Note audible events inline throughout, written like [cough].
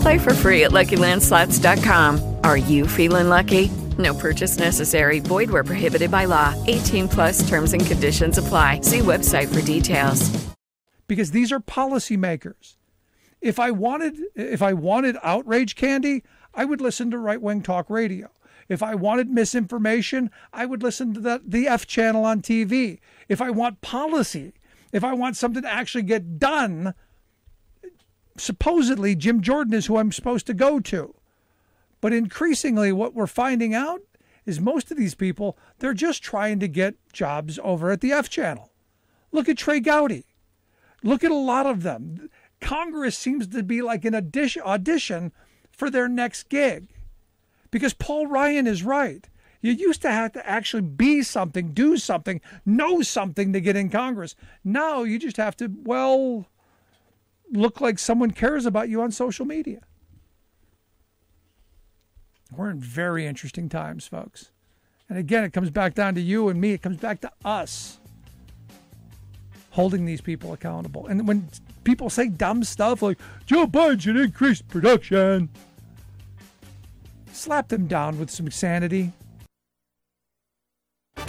Play for free at LuckyLandSlots.com. Are you feeling lucky? No purchase necessary. Void where prohibited by law. 18 plus terms and conditions apply. See website for details. Because these are policymakers. If I wanted if I wanted outrage candy, I would listen to right wing talk radio. If I wanted misinformation, I would listen to the, the F channel on TV. If I want policy, if I want something to actually get done, supposedly Jim Jordan is who I'm supposed to go to. But increasingly, what we're finding out is most of these people, they're just trying to get jobs over at the F channel. Look at Trey Gowdy. Look at a lot of them. Congress seems to be like an audition, audition for their next gig. Because Paul Ryan is right. You used to have to actually be something, do something, know something to get in Congress. Now you just have to, well, look like someone cares about you on social media. We're in very interesting times, folks. And again, it comes back down to you and me. It comes back to us holding these people accountable. And when people say dumb stuff like Joe Biden increased production, slap them down with some sanity.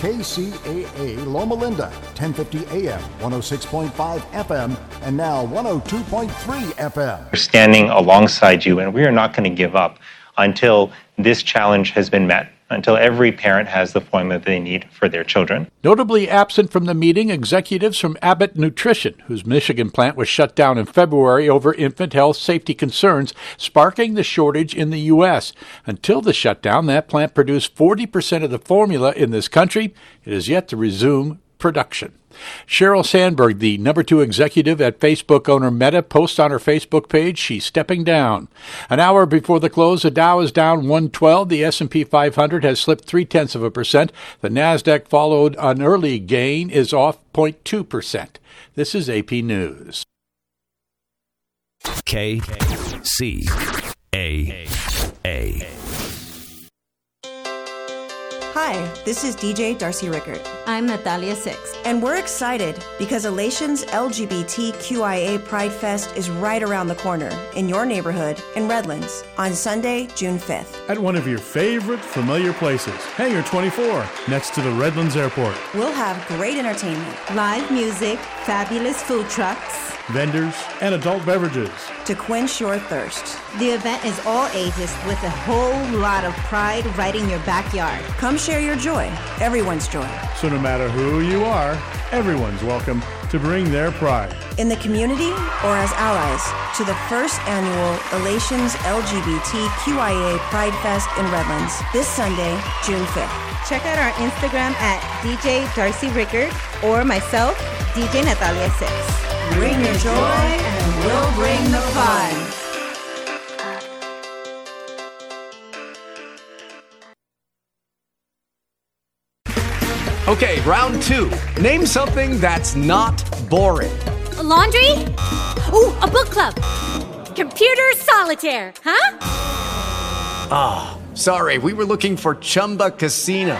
KCAA Loma Linda, 1050 AM, 106.5 FM, and now 102.3 FM. We're standing alongside you, and we are not going to give up until this challenge has been met until every parent has the formula they need for their children. Notably absent from the meeting, executives from Abbott Nutrition, whose Michigan plant was shut down in February over infant health safety concerns, sparking the shortage in the U.S. Until the shutdown, that plant produced 40% of the formula in this country. It is yet to resume production. Sheryl Sandberg, the number two executive at Facebook owner Meta, posts on her Facebook page she's stepping down. An hour before the close, the Dow is down 112. The S&P 500 has slipped three tenths of a percent. The Nasdaq followed an early gain is off 0.2 percent. This is AP News. K C A A. Hi, this is DJ Darcy Rickard. I'm Natalia Six. And we're excited because Elation's LGBTQIA Pride Fest is right around the corner in your neighborhood in Redlands on Sunday, June 5th. At one of your favorite familiar places, Hangar 24, next to the Redlands Airport. We'll have great entertainment, live music, fabulous food trucks, vendors, and adult beverages to quench your thirst. The event is all ages with a whole lot of pride right in your backyard. Come share your joy, everyone's joy. So, no matter who you are, everyone's welcome to bring their pride. In the community or as allies to the first annual Elations LGBTQIA Pride Fest in Redlands this Sunday, June 5th. Check out our Instagram at DJ Darcy Rickard or myself, DJ Natalia Six. Bring your joy and we'll bring the fun. Okay, round two. Name something that's not boring. A laundry? Ooh, a book club. Computer solitaire, huh? Ah, oh, sorry, we were looking for Chumba Casino.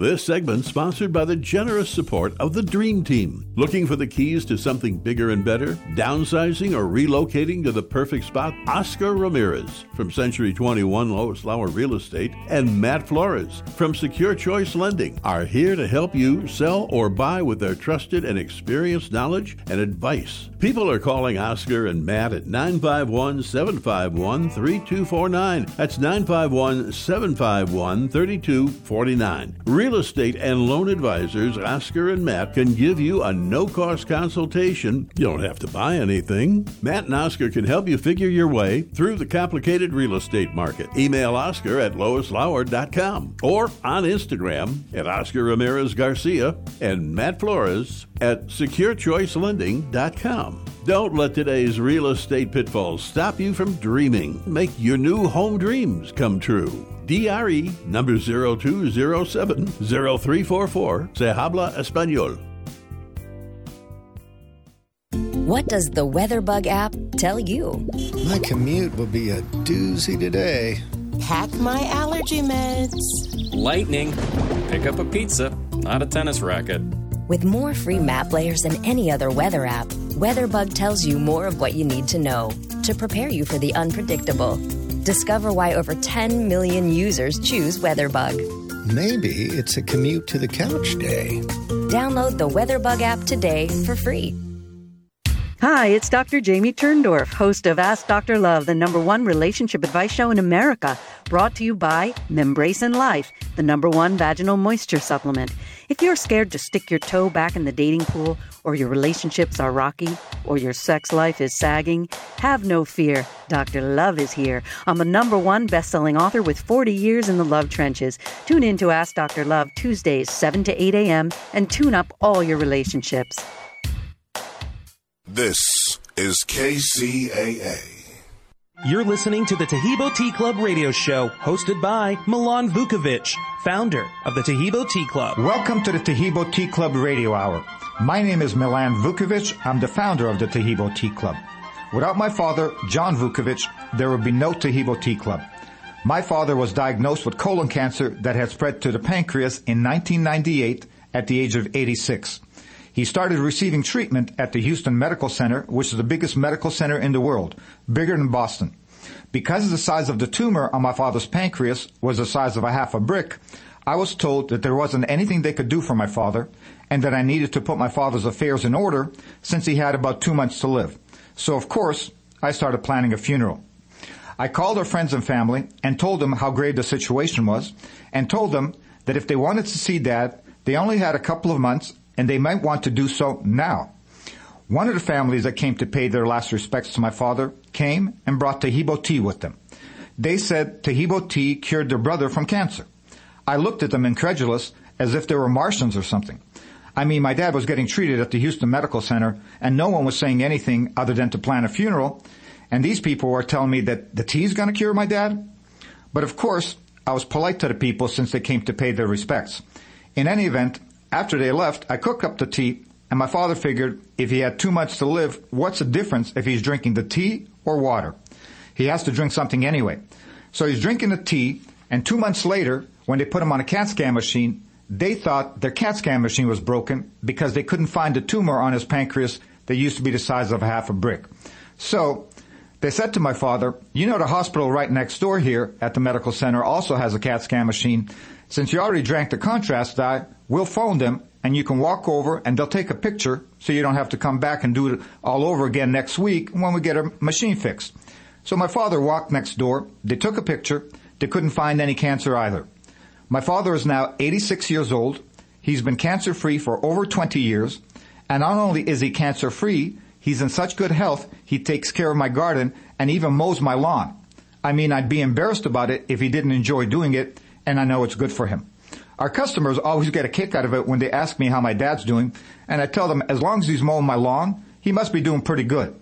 This segment sponsored by the generous support of the Dream Team. Looking for the keys to something bigger and better? Downsizing or relocating to the perfect spot? Oscar Ramirez from Century 21 Lois Lauer Real Estate and Matt Flores from Secure Choice Lending are here to help you sell or buy with their trusted and experienced knowledge and advice. People are calling Oscar and Matt at 951 751 3249. That's 951 751 3249. Real estate and loan advisors Oscar and Matt can give you a no cost consultation. You don't have to buy anything. Matt and Oscar can help you figure your way through the complicated real estate market. Email Oscar at loislauer.com or on Instagram at Oscar Ramirez Garcia and Matt Flores at securechoicelending.com. Don't let today's real estate pitfalls stop you from dreaming. Make your new home dreams come true. DRE number 0207 0344. Se habla español. What does the WeatherBug app tell you? My commute will be a doozy today. Pack my allergy meds. Lightning. Pick up a pizza, not a tennis racket. With more free map layers than any other weather app, WeatherBug tells you more of what you need to know to prepare you for the unpredictable. Discover why over 10 million users choose WeatherBug. Maybe it's a commute to the couch day. Download the WeatherBug app today for free. Hi, it's Dr. Jamie Turndorf, host of Ask Dr. Love, the number one relationship advice show in America, brought to you by Membrace and Life, the number one vaginal moisture supplement. If you're scared to stick your toe back in the dating pool, or your relationships are rocky, or your sex life is sagging, have no fear. Dr. Love is here. I'm a number one best-selling author with 40 years in the love trenches. Tune in to Ask Dr. Love Tuesdays, 7 to 8 a.m., and tune up all your relationships. This is KCAA. You're listening to the Taheebo Tea Club radio show, hosted by Milan Vukovic, founder of the Taheebo Tea Club. Welcome to the Taheebo Tea Club radio hour. My name is Milan Vukovic. I'm the founder of the Taheebo Tea Club. Without my father, John Vukovic, there would be no Taheebo Tea Club. My father was diagnosed with colon cancer that had spread to the pancreas in 1998 at the age of 86. He started receiving treatment at the Houston Medical Center, which is the biggest medical center in the world, bigger than Boston. Because the size of the tumor on my father's pancreas was the size of a half a brick, I was told that there wasn't anything they could do for my father and that I needed to put my father's affairs in order since he had about two months to live. So of course, I started planning a funeral. I called our friends and family and told them how grave the situation was and told them that if they wanted to see dad, they only had a couple of months and they might want to do so now. One of the families that came to pay their last respects to my father came and brought Taheebo tea with them. They said Taheebo tea cured their brother from cancer. I looked at them incredulous as if they were Martians or something. I mean, my dad was getting treated at the Houston Medical Center and no one was saying anything other than to plan a funeral. And these people were telling me that the tea is going to cure my dad. But of course, I was polite to the people since they came to pay their respects. In any event, after they left, I cooked up the tea, and my father figured if he had too much to live, what's the difference if he's drinking the tea or water? He has to drink something anyway. So he's drinking the tea, and two months later, when they put him on a CAT scan machine, they thought their CAT scan machine was broken because they couldn't find a tumor on his pancreas that used to be the size of half a brick. So they said to my father, you know the hospital right next door here at the medical center also has a CAT scan machine. Since you already drank the contrast dye, we'll phone them and you can walk over and they'll take a picture so you don't have to come back and do it all over again next week when we get our machine fixed. So my father walked next door. They took a picture. They couldn't find any cancer either. My father is now 86 years old. He's been cancer free for over 20 years. And not only is he cancer free, he's in such good health, he takes care of my garden and even mows my lawn. I mean, I'd be embarrassed about it if he didn't enjoy doing it, and I know it's good for him. Our customers always get a kick out of it when they ask me how my dad's doing, and I tell them as long as he's mowing my lawn, he must be doing pretty good.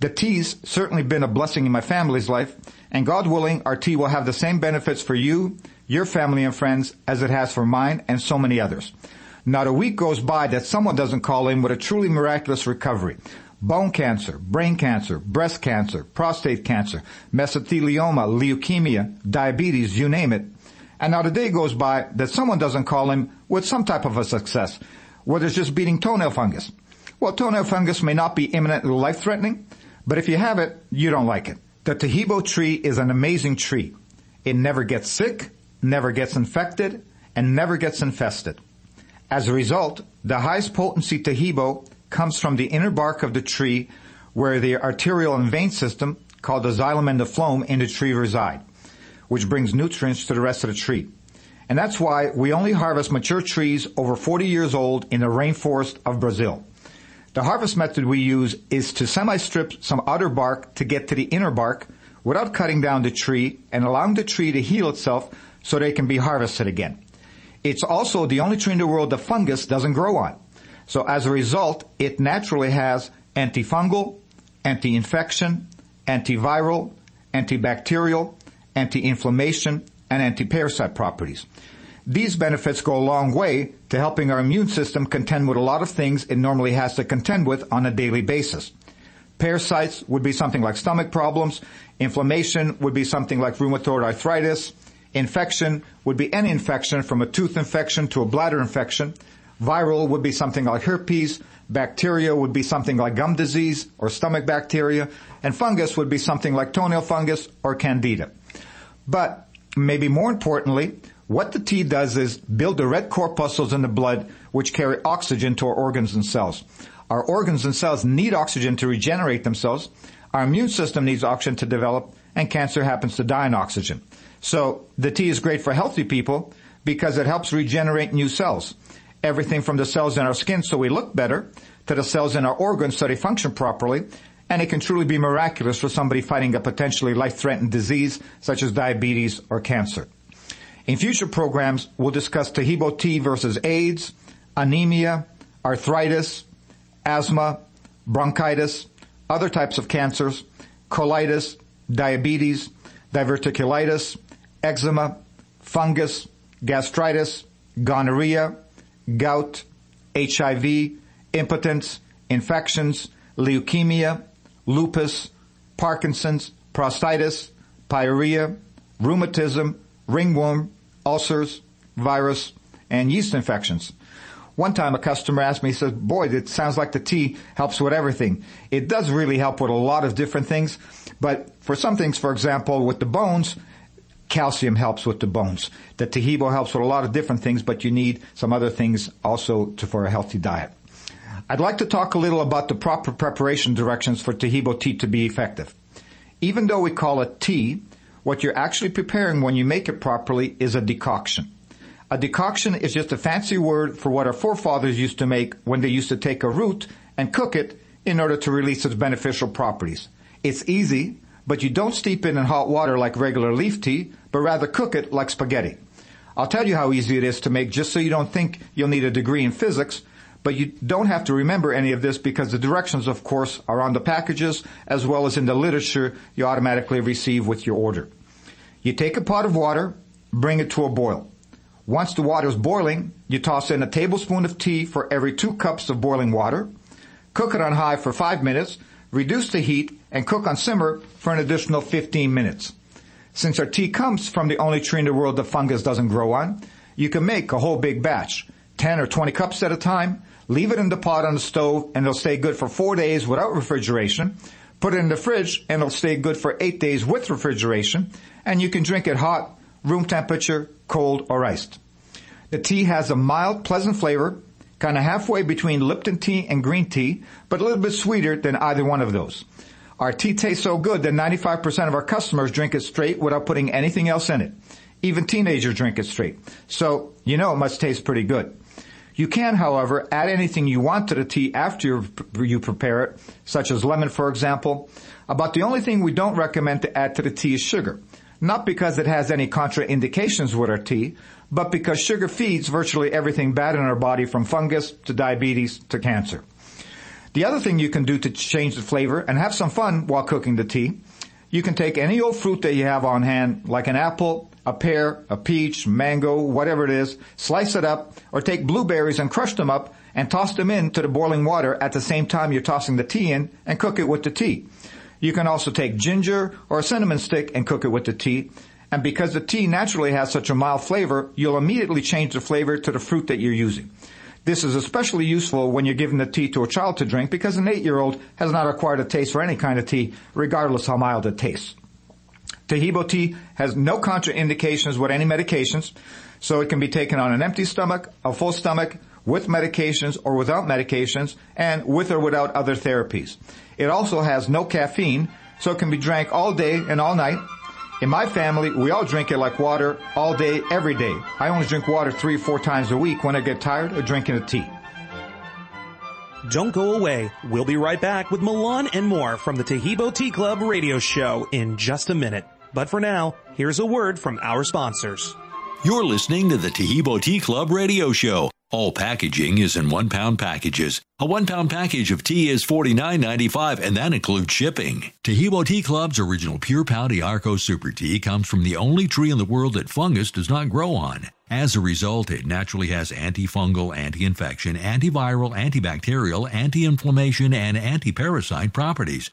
The tea's certainly been a blessing in my family's life, and God willing, our tea will have the same benefits for you, your family and friends as it has for mine and so many others. Not a week goes by that someone doesn't call in with a truly miraculous recovery. Bone cancer, brain cancer, breast cancer, prostate cancer, mesothelioma, leukemia, diabetes, you name it. And not a day goes by that someone doesn't call him with some type of a success, whether it's just beating toenail fungus. Well, toenail fungus may not be imminently life-threatening, but if you have it, you don't like it. The Taheebo tree is an amazing tree. It never gets sick, never gets infected, and never gets infested. As a result, the highest potency Taheebo comes from the inner bark of the tree where the arterial and vein system, called the xylem and the phloem, in the tree reside, which brings nutrients to the rest of the tree. And that's why we only harvest mature trees over 40 years old in the rainforest of Brazil. The harvest method we use is to semi-strip some outer bark to get to the inner bark without cutting down the tree and allowing the tree to heal itself so they can be harvested again. It's also the only tree in the world the fungus doesn't grow on. So as a result, it naturally has antifungal, anti-infection, antiviral, antibacterial, anti-inflammation, and anti-parasite properties. These benefits go a long way to helping our immune system contend with a lot of things it normally has to contend with on a daily basis. Parasites would be something like stomach problems. Inflammation would be something like rheumatoid arthritis. Infection would be any infection from a tooth infection to a bladder infection. Viral would be something like herpes. Bacteria would be something like gum disease or stomach bacteria. And fungus would be something like toenail fungus or candida. But maybe more importantly, what the tea does is build the red corpuscles in the blood which carry oxygen to our organs and cells. Our organs and cells need oxygen to regenerate themselves. Our immune system needs oxygen to develop and cancer happens to die in oxygen. So the tea is great for healthy people because it helps regenerate new cells. Everything from the cells in our skin so we look better to the cells in our organs so they function properly. And it can truly be miraculous for somebody fighting a potentially life-threatening disease such as diabetes or cancer. In future programs, we'll discuss Taheebo tea versus AIDS, anemia, arthritis, asthma, bronchitis, other types of cancers, colitis, diabetes, diverticulitis, eczema, fungus, gastritis, gonorrhea, gout, HIV, impotence, infections, leukemia, lupus, Parkinson's, prostatitis, pyorrhea, rheumatism, ringworm, ulcers, virus, and yeast infections. One time a customer asked me, he says, boy, it sounds like the tea helps with everything. It does really help with a lot of different things, but for some things, for example, with the bones, calcium helps with the bones. The Taheebo helps with a lot of different things, but you need some other things also to, for a healthy diet. I'd like to talk a little about the proper preparation directions for Taheebo tea to be effective. Even though we call it tea, what you're actually preparing when you make it properly is a decoction. A decoction is just a fancy word for what our forefathers used to make when they used to take a root and cook it in order to release its beneficial properties. It's easy, but you don't steep it in hot water like regular leaf tea, but rather cook it like spaghetti. I'll tell you how easy it is to make just so you don't think you'll need a degree in physics, but you don't have to remember any of this because the directions, of course, are on the packages as well as in the literature you automatically receive with your order. You take a pot of water, bring it to a boil. Once the water is boiling, you toss in a tablespoon of tea for every two cups of boiling water. Cook it on high for five minutes, reduce the heat, and cook on simmer for an additional 15 minutes. Since our tea comes from the only tree in the world the fungus doesn't grow on, you can make a whole big batch, 10 or 20 cups at a time, leave it in the pot on the stove, and it'll stay good for four days without refrigeration. Put it in the fridge, and it'll stay good for eight days with refrigeration and you can drink it hot, room temperature, cold, or iced. The tea has a mild, pleasant flavor, kind of halfway between Lipton tea and green tea, but a little bit sweeter than either one of those. Our tea tastes so good that 95% of our customers drink it straight without putting anything else in it. Even teenagers drink it straight. So, you know it must taste pretty good. You can, however, add anything you want to the tea after you prepare it, such as lemon, for example. About the only thing we don't recommend to add to the tea is sugar not because it has any contraindications with our tea, but because sugar feeds virtually everything bad in our body from fungus to diabetes to cancer. The other thing you can do to change the flavor and have some fun while cooking the tea, you can take any old fruit that you have on hand, like an apple, a pear, a peach, mango, whatever it is, slice it up, or take blueberries and crush them up and toss them into the boiling water at the same time you're tossing the tea in and cook it with the tea. You can also take ginger or a cinnamon stick and cook it with the tea. And because the tea naturally has such a mild flavor, you'll immediately change the flavor to the fruit that you're using. This is especially useful when you're giving the tea to a child to drink because an eight-year-old has not acquired a taste for any kind of tea, regardless how mild it tastes. Taheebo tea has no contraindications with any medications, so it can be taken on an empty stomach, a full stomach, with medications or without medications, and with or without other therapies. It also has no caffeine, so it can be drank all day and all night. In my family, we all drink it like water all day, every day. I only drink water three or four times a week when I get tired of drinking a tea. Don't go away. We'll be right back with Milan and more from the Taheebo Tea Club radio show in just a minute. But for now, here's a word from our sponsors. You're listening to the Taheebo Tea Club radio show. All packaging is in one pound packages. A one pound package of tea is $49.95 and that includes shipping. Taheebo Tea Club's original Pure Pau Arco Super Tea comes from the only tree in the world that fungus does not grow on. As a result, it naturally has antifungal, anti-infection, antiviral, antibacterial, anti-inflammation, and anti-parasite properties.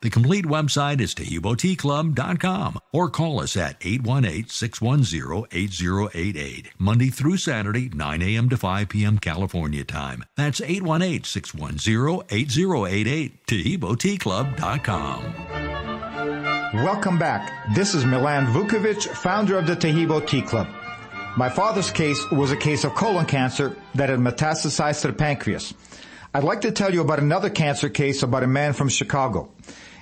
The complete website is TaheeboTeaClub.com or call us at 818-610-8088, Monday through Saturday, 9 a.m. to 5 p.m. California time. That's 818-610-8088, TaheeboTeaClub.com. Welcome back. This is Milan Vukovic, founder of the Taheebo Tea Club. My father's case was a case of colon cancer that had metastasized to the pancreas. I'd like to tell you about another cancer case about a man from Chicago.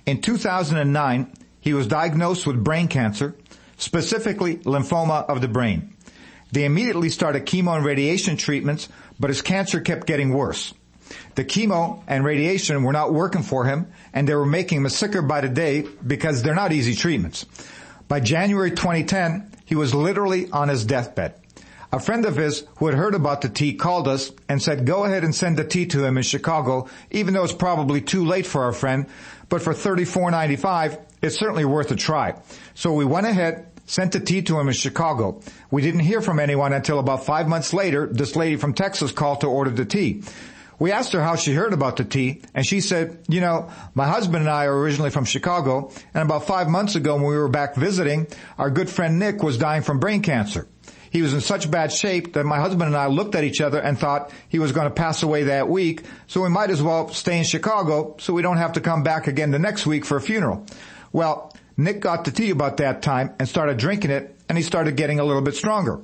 In 2009, he was diagnosed with brain cancer, specifically lymphoma of the brain. They immediately started chemo and radiation treatments, but his cancer kept getting worse. The chemo and radiation were not working for him, and they were making him sicker by the day because they're not easy treatments. By January 2010, he was literally on his deathbed. A friend of his who had heard about the tea called us and said, go ahead and send the tea to him in Chicago, even though it's probably too late for our friend, but for $34.95, it's certainly worth a try. So we went ahead, sent the tea to him in Chicago. We didn't hear from anyone until about five months later, this lady from Texas called to order the tea. We asked her how she heard about the tea, and she said, you know, my husband and I are originally from Chicago, and about five months ago when we were back visiting, our good friend Nick was dying from brain cancer. He was in such bad shape that my husband and I looked at each other and thought he was going to pass away that week, so we might as well stay in Chicago so we don't have to come back again the next week for a funeral. Well, Nick got the tea about that time and started drinking it, and he started getting a little bit stronger.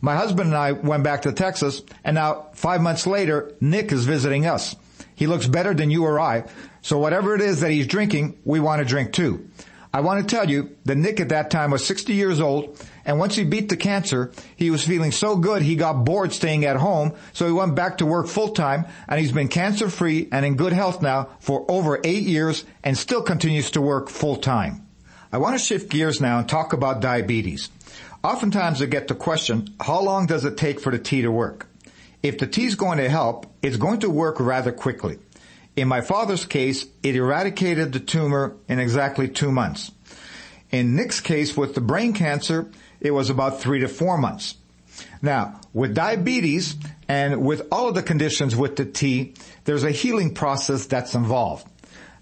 My husband and I went back to Texas, and now five months later, Nick is visiting us. He looks better than you or I, so whatever it is that he's drinking, we want to drink too. I want to tell you that Nick at that time was 60 years old, and once he beat the cancer, he was feeling so good he got bored staying at home, so he went back to work full time, and he's been cancer free and in good health now for over eight years and still continues to work full time. I want to shift gears now and talk about diabetes. Oftentimes I get the question, how long does it take for the tea to work? If the tea is going to help, it's going to work rather quickly. In my father's case, it eradicated the tumor in exactly two months. In Nick's case with the brain cancer, it was about three to four months. Now, with diabetes and with all of the conditions with the tea, there's a healing process that's involved.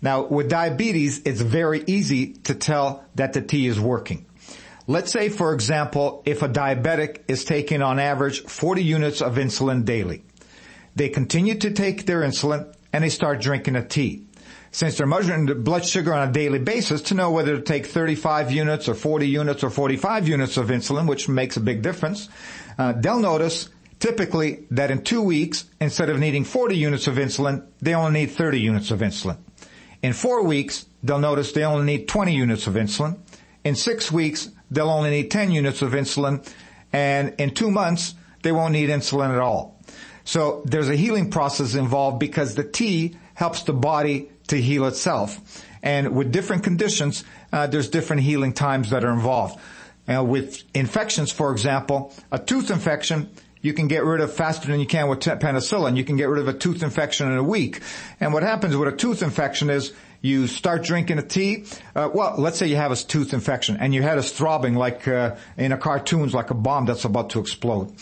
Now, with diabetes, it's very easy to tell that the tea is working. Let's say, for example, if a diabetic is taking on average 40 units of insulin daily. They continue to take their insulin and they start drinking a tea. Since they're measuring the blood sugar on a daily basis to know whether to take 35 units or 40 units or 45 units of insulin, which makes a big difference, uh, they'll notice typically that in two weeks, instead of needing 40 units of insulin, they only need 30 units of insulin. In four weeks, they'll notice they only need 20 units of insulin. In six weeks, they'll only need 10 units of insulin. And in two months, they won't need insulin at all. So there's a healing process involved because the tea helps the body to heal itself. And with different conditions, uh, there's different healing times that are involved. Uh, with infections, for example, a tooth infection, you can get rid of faster than you can with penicillin. You can get rid of a tooth infection in a week. And what happens with a tooth infection is you start drinking a tea. Uh, well, let's say you have a tooth infection and your head is throbbing like uh, in a cartoons, like a bomb that's about to explode.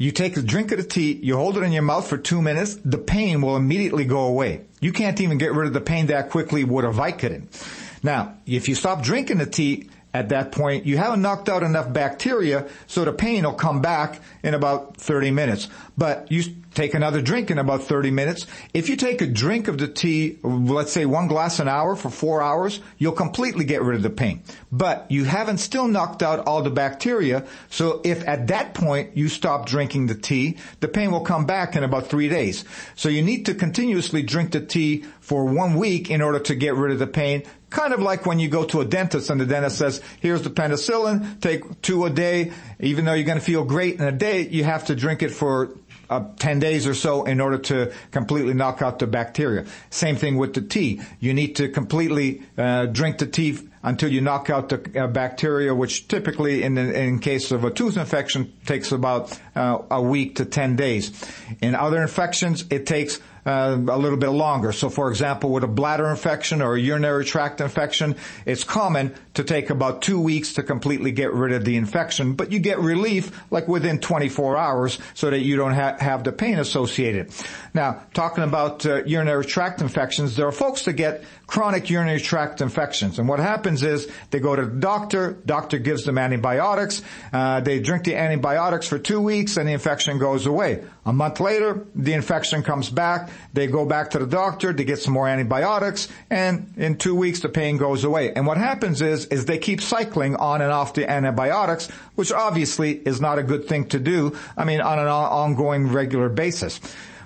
You take a drink of the tea, you hold it in your mouth for two minutes, the pain will immediately go away. You can't even get rid of the pain that quickly with a Vicodin. Now, if you stop drinking the tea, at that point, you haven't knocked out enough bacteria, so the pain will come back in about 30 minutes. But you take another drink in about 30 minutes. If you take a drink of the tea, let's say one glass an hour for four hours, you'll completely get rid of the pain. But you haven't still knocked out all the bacteria, so if at that point you stop drinking the tea, the pain will come back in about three days. So you need to continuously drink the tea for one week in order to get rid of the pain. Kind of like when you go to a dentist and the dentist says, here's the penicillin, take two a day. Even though you're going to feel great in a day, you have to drink it for uh, 10 days or so in order to completely knock out the bacteria. Same thing with the tea. You need to completely uh, drink the tea until you knock out the uh, bacteria, which typically in, the, in case of a tooth infection takes about uh, a week to 10 days. In other infections, it takes uh, a little bit longer. So for example, with a bladder infection or a urinary tract infection, it's common to take about two weeks to completely get rid of the infection, but you get relief like within 24 hours so that you don't ha- have the pain associated. Now, talking about uh, urinary tract infections, there are folks that get chronic urinary tract infections. And what happens is they go to the doctor, doctor gives them antibiotics, uh, they drink the antibiotics for two weeks and the infection goes away. A month later, the infection comes back, they go back to the doctor, they get some more antibiotics, and in two weeks the pain goes away. And what happens is, is they keep cycling on and off the antibiotics, which obviously is not a good thing to do, I mean, on an ongoing regular basis.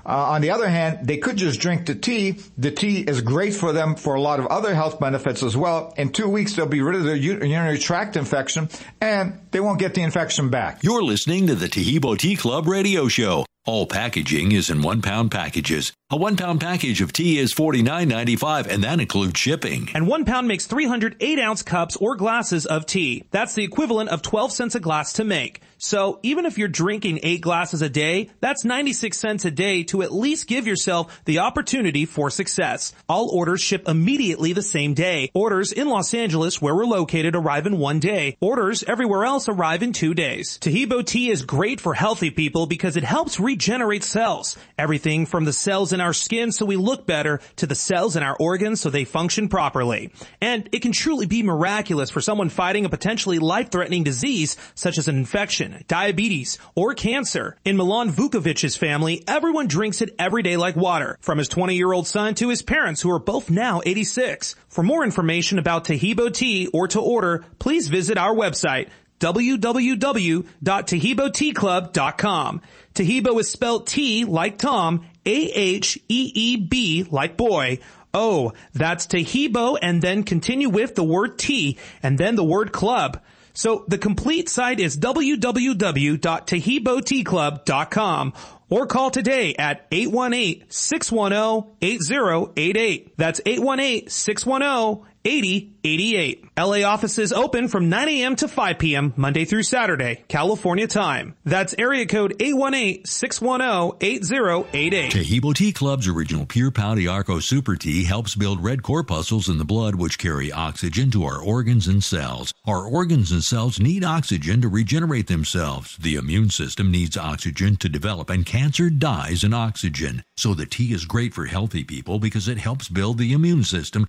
Uh, on the other hand, they could just drink the tea. The tea is great for them for a lot of other health benefits as well. In two weeks, they'll be rid of their urinary tract infection and they won't get the infection back. You're listening to the Taheebo Tea Club radio show. All packaging is in one pound packages. A one pound package of tea is $49.95 and that includes shipping. And one pound makes 308 ounce cups or glasses of tea. That's the equivalent of 12 cents a glass to make. So even if you're drinking eight glasses a day, that's 96 cents a day to at least give yourself the opportunity for success. All orders ship immediately the same day. Orders in Los Angeles, where we're located, arrive in one day. Orders everywhere else arrive in two days. Taheebo tea is great for healthy people because it helps regenerate cells. Everything from the cells in our skin so we look better to the cells in our organs so they function properly. And it can truly be miraculous for someone fighting a potentially life-threatening disease such as an infection diabetes, or cancer. In Milan Vukovic's family, everyone drinks it every day like water, from his 20-year-old son to his parents who are both now 86. For more information about Taheebo tea or to order, please visit our website, www.taheeboteaclub.com. Taheebo is spelled T like Tom, A-H-E-E-B like boy, O. That's Taheebo and then continue with the word tea and then the word club. So the complete site is www.taheeboteaclub.com or call today at 818-610-8088. That's 818-610-8088. LA offices open from 9 a.m. to 5 p.m. Monday through Saturday, California time. That's area code 818-610-8088. Taheebo Tea Club's original Pure Pau Arco Super Tea helps build red corpuscles in the blood which carry oxygen to our organs and cells. Our organs and cells need oxygen to regenerate themselves. The immune system needs oxygen to develop and cancer dies in oxygen. So the tea is great for healthy people because it helps build the immune system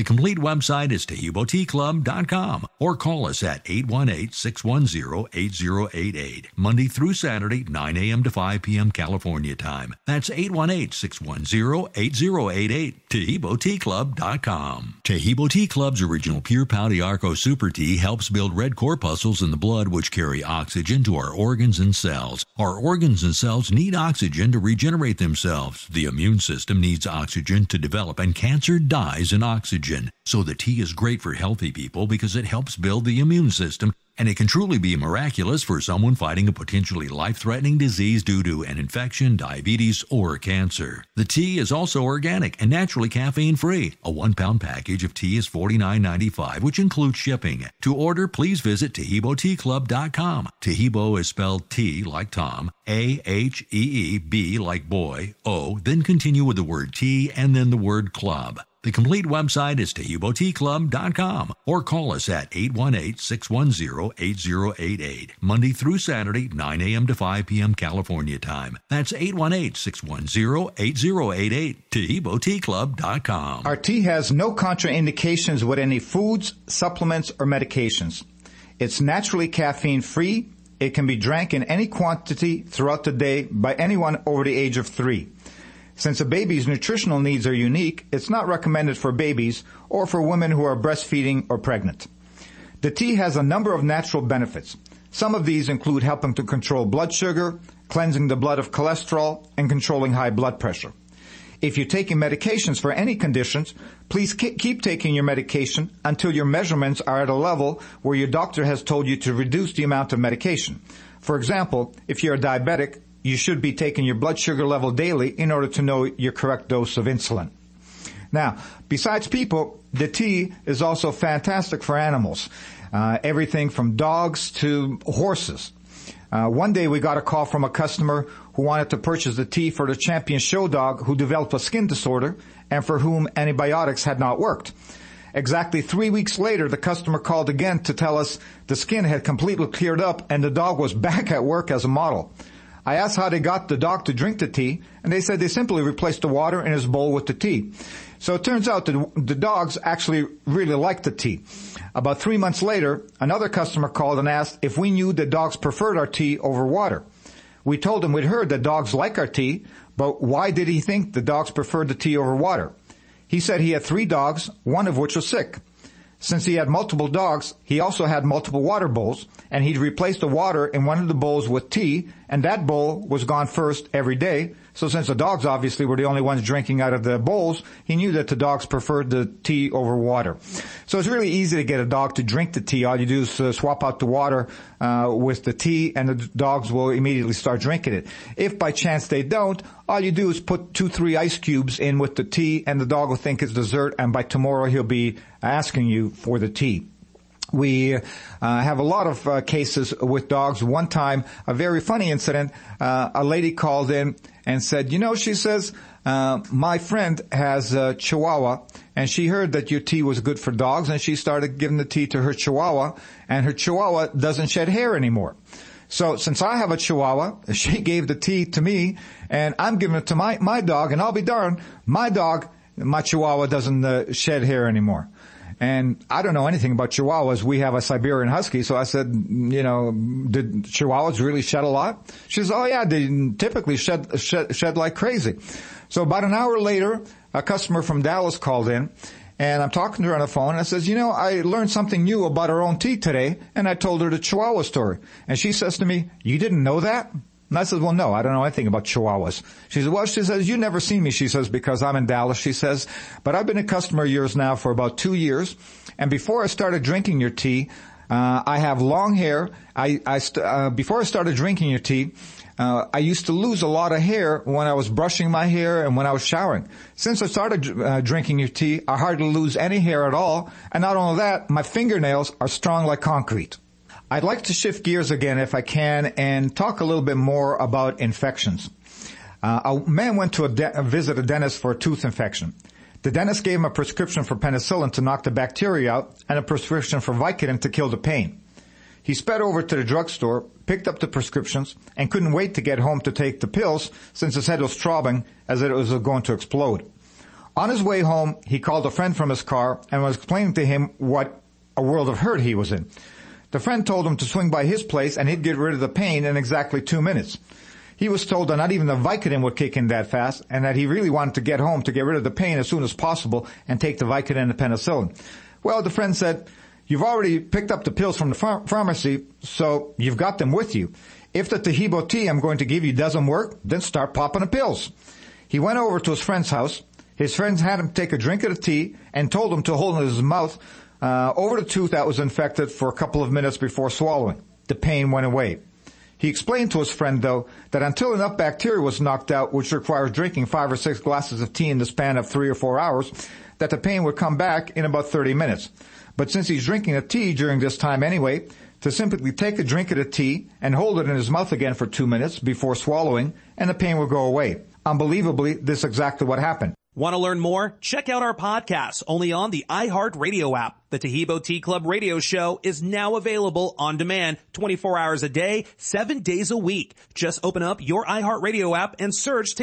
The complete website is TaheeboTeaClub.com or call us at 818-610-8088, Monday through Saturday, 9 a.m. to 5 p.m. California time. That's 818-610-8088, TaheeboTeaClub.com. Taheebo Tea Club's original Pure Pau Arco Super Tea helps build red corpuscles in the blood which carry oxygen to our organs and cells. Our organs and cells need oxygen to regenerate themselves. The immune system needs oxygen to develop and cancer dies in oxygen. So the tea is great for healthy people because it helps build the immune system and it can truly be miraculous for someone fighting a potentially life threatening disease due to an infection, diabetes, or cancer. The tea is also organic and naturally caffeine free. A one pound package of tea is $49.95, which includes shipping. To order, please visit TaheeboTeaClub.com. Taheebo is spelled T like Tom, A H E E B like boy, O, then continue with the word tea and then the word club. The complete website is TaheeboTeaClub.com or call us at 818-610-8088, Monday through Saturday, 9 a.m. to 5 p.m. California time. That's 818-610-8088, TaheeboTeaClub.com. Our tea has no contraindications with any foods, supplements, or medications. It's naturally caffeine free. It can be drank in any quantity throughout the day by anyone over the age of three. Since a baby's nutritional needs are unique, it's not recommended for babies or for women who are breastfeeding or pregnant. The tea has a number of natural benefits. Some of these include helping to control blood sugar, cleansing the blood of cholesterol, and controlling high blood pressure. If you're taking medications for any conditions, please keep taking your medication until your measurements are at a level where your doctor has told you to reduce the amount of medication. For example, if you're a diabetic, you should be taking your blood sugar level daily in order to know your correct dose of insulin. Now, besides people, the tea is also fantastic for animals. Uh, everything from dogs to horses. Uh, one day we got a call from a customer who wanted to purchase the tea for the champion show dog who developed a skin disorder and for whom antibiotics had not worked. Exactly three weeks later, the customer called again to tell us the skin had completely cleared up and the dog was [laughs] back at work as a model. I asked how they got the dog to drink the tea, and they said they simply replaced the water in his bowl with the tea. So it turns out that the dogs actually really like the tea. About three months later, another customer called and asked if we knew that dogs preferred our tea over water. We told him we'd heard that dogs like our tea, but why did he think the dogs preferred the tea over water? He said he had three dogs, one of which was sick. Since he had multiple dogs, he also had multiple water bowls, and he'd replaced the water in one of the bowls with tea, and that bowl was gone first every day. So since the dogs obviously were the only ones drinking out of the bowls, he knew that the dogs preferred the tea over water. So it's really easy to get a dog to drink the tea. All you do is uh, swap out the water uh, with the tea, and the dogs will immediately start drinking it. If by chance they don't, all you do is put two, three ice cubes in with the tea, and the dog will think it's dessert, and by tomorrow he'll be asking you for the tea. We uh, have a lot of uh, cases with dogs. One time, a very funny incident, uh, a lady called in and said, you know, she says, uh, my friend has a chihuahua and she heard that your tea was good for dogs and she started giving the tea to her chihuahua and her chihuahua doesn't shed hair anymore. So since I have a chihuahua, [laughs] she gave the tea to me and I'm giving it to my, my dog and I'll be darned, my dog, my chihuahua doesn't uh, shed hair anymore. And I don't know anything about Chihuahuas. We have a Siberian Husky. So I said, you know, did Chihuahuas really shed a lot? She says, oh yeah, they typically shed, shed, shed like crazy. So about an hour later, a customer from Dallas called in and I'm talking to her on the phone and I says, you know, I learned something new about our own tea today. And I told her the Chihuahua story. And she says to me, you didn't know that? And I said, well, no, I don't know anything about Chihuahuas. She says, well, she says, you never see me. She says, because I'm in Dallas. She says, but I've been a customer of yours now for about two years. And before I started drinking your tea, uh, I have long hair. I, I st- uh, before I started drinking your tea, uh, I used to lose a lot of hair when I was brushing my hair and when I was showering. Since I started uh, drinking your tea, I hardly lose any hair at all. And not only that, my fingernails are strong like concrete. I'd like to shift gears again if I can and talk a little bit more about infections. Uh, a man went to a de- visit a dentist for a tooth infection. The dentist gave him a prescription for penicillin to knock the bacteria out and a prescription for Vicodin to kill the pain. He sped over to the drugstore, picked up the prescriptions, and couldn't wait to get home to take the pills since his head was throbbing as if it was going to explode. On his way home, he called a friend from his car and was explaining to him what a world of hurt he was in. The friend told him to swing by his place and he'd get rid of the pain in exactly two minutes. He was told that not even the Vicodin would kick in that fast and that he really wanted to get home to get rid of the pain as soon as possible and take the Vicodin and the penicillin. Well, the friend said, You've already picked up the pills from the ph- pharmacy, so you've got them with you. If the Taheebo tea I'm going to give you doesn't work, then start popping the pills. He went over to his friend's house. His friends had him take a drink of the tea and told him to hold it in his mouth uh, over the tooth that was infected for a couple of minutes before swallowing. The pain went away. He explained to his friend, though, that until enough bacteria was knocked out, which requires drinking five or six glasses of tea in the span of three or four hours, that the pain would come back in about 30 minutes. But since he's drinking a tea during this time anyway, to simply take a drink of the tea and hold it in his mouth again for two minutes before swallowing, and the pain will go away. Unbelievably, this is exactly what happened. Want to learn more? Check out our podcast only on the iHeartRadio app. The Taheebo Tea Club radio show is now available on demand 24 hours a day, 7 days a week. Just open up your iHeartRadio app and search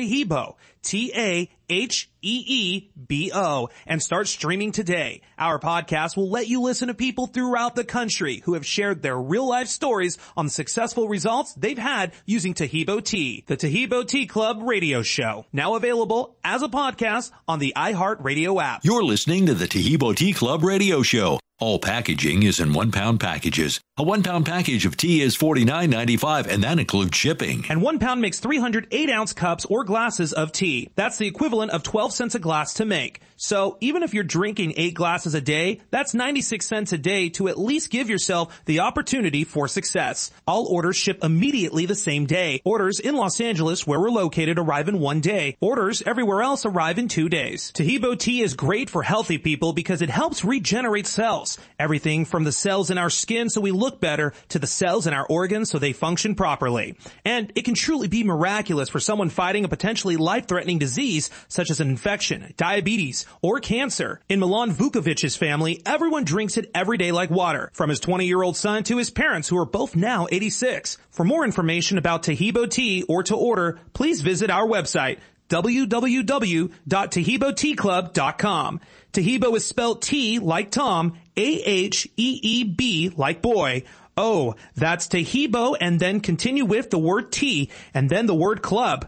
Taheebo. T-A-H-E-E-B-O and start streaming today. Our podcast will let you listen to people throughout the country who have shared their real life stories on the successful results they've had using Taheebo Tea. The Taheebo Tea Club radio show. Now available as a podcast on the iHeartRadio app. You're listening to the Taheebo Tea Club radio show. All packaging is in one pound packages. A one pound package of tea is $49.95 and that includes shipping. And one pound makes 308 ounce cups or glasses of tea. That's the equivalent of 12 cents a glass to make. So even if you're drinking eight glasses a day, that's 96 cents a day to at least give yourself the opportunity for success. All orders ship immediately the same day. Orders in Los Angeles where we're located arrive in one day. Orders everywhere else arrive in two days. Taheebo tea is great for healthy people because it helps regenerate cells. Everything from the cells in our skin so we look better to the cells in our organs so they function properly. And it can truly be miraculous for someone fighting a potentially life-threatening disease such as an infection, diabetes, or cancer. In Milan Vukovic's family, everyone drinks it every day like water, from his 20-year-old son to his parents who are both now 86. For more information about Taheebo tea or to order, please visit our website, www.taheeboteaclub.com. Taheebo is spelled T like Tom, A-H-E-E-B like boy. Oh, that's Taheebo and then continue with the word T and then the word club.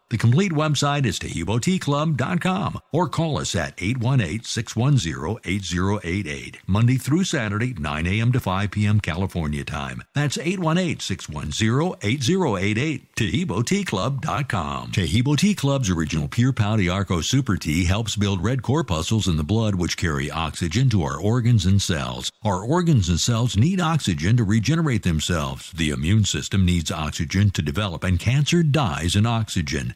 The complete website is TaheeboTeaClub.com or call us at 818-610-8088, Monday through Saturday, 9 a.m. to 5 p.m. California time. That's 818-610-8088, TaheeboTeaClub.com. Taheebo Tea Club's original Pure Pau d'Arco Super Tea helps build red corpuscles in the blood which carry oxygen to our organs and cells. Our organs and cells need oxygen to regenerate themselves. The immune system needs oxygen to develop and cancer dies in oxygen.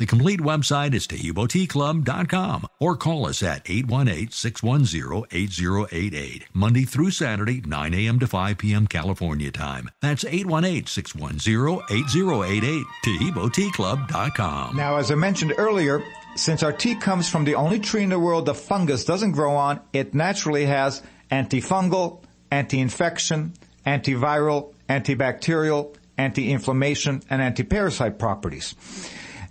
The complete website is TaheeboTeaClub.com or call us at 818-610-8088, Monday through Saturday, 9 a.m. to 5 p.m. California time. That's 818-610-8088, TaheeboTeaClub.com. Now, as I mentioned earlier, since our tea comes from the only tree in the world the fungus doesn't grow on, it naturally has antifungal, anti-infection, antiviral, antibacterial, anti-inflammation, and anti-parasite properties.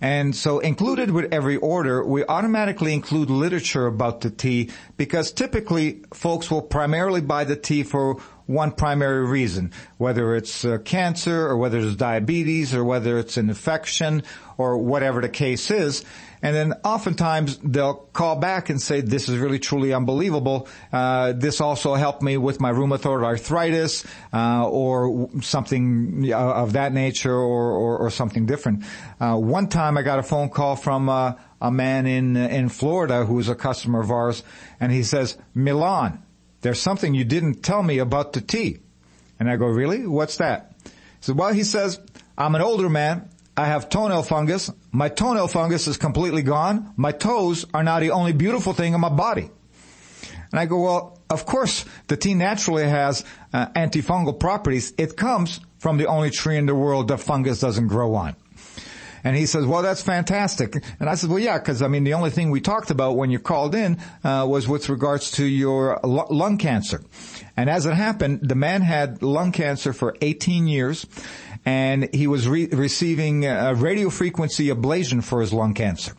And so included with every order, we automatically include literature about the tea because typically folks will primarily buy the tea for one primary reason, whether it's uh, cancer or whether it's diabetes or whether it's an infection or whatever the case is. And then oftentimes they'll call back and say, this is really truly unbelievable. Uh, this also helped me with my rheumatoid arthritis, uh, or something of that nature or, or, or something different. Uh, one time I got a phone call from, uh, a man in, in Florida who was a customer of ours and he says, Milan, there's something you didn't tell me about the tea. And I go, really? What's that? So, well, he says, I'm an older man. I have toenail fungus. My toenail fungus is completely gone. My toes are now the only beautiful thing in my body. And I go, well, of course, the tea naturally has uh, antifungal properties. It comes from the only tree in the world that fungus doesn't grow on. And he says, well, that's fantastic. And I said, well, yeah, because I mean, the only thing we talked about when you called in uh, was with regards to your l- lung cancer. And as it happened, the man had lung cancer for 18 years and he was re- receiving a radio frequency ablation for his lung cancer.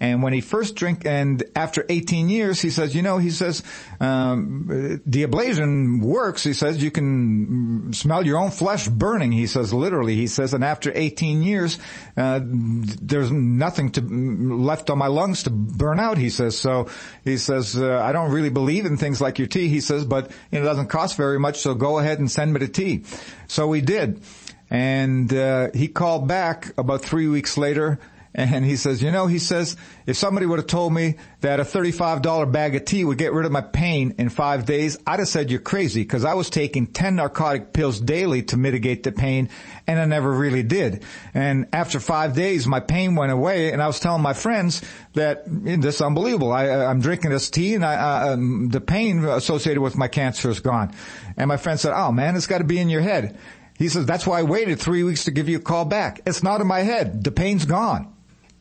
And when he first drank, and after 18 years, he says, you know, he says, um, the ablation works. He says, you can smell your own flesh burning. He says, literally, he says, and after 18 years, uh, there's nothing to, left on my lungs to burn out. He says, so he says, uh, I don't really believe in things like your tea. He says, but it doesn't cost very much. So go ahead and send me the tea. So we did. And, uh, he called back about three weeks later and he says, you know, he says, if somebody would have told me that a $35 bag of tea would get rid of my pain in five days, I'd have said you're crazy because I was taking 10 narcotic pills daily to mitigate the pain and I never really did. And after five days, my pain went away and I was telling my friends that this is unbelievable. I, I'm drinking this tea and I, um, the pain associated with my cancer is gone. And my friend said, oh man, it's got to be in your head. He says, that's why I waited three weeks to give you a call back. It's not in my head. The pain's gone.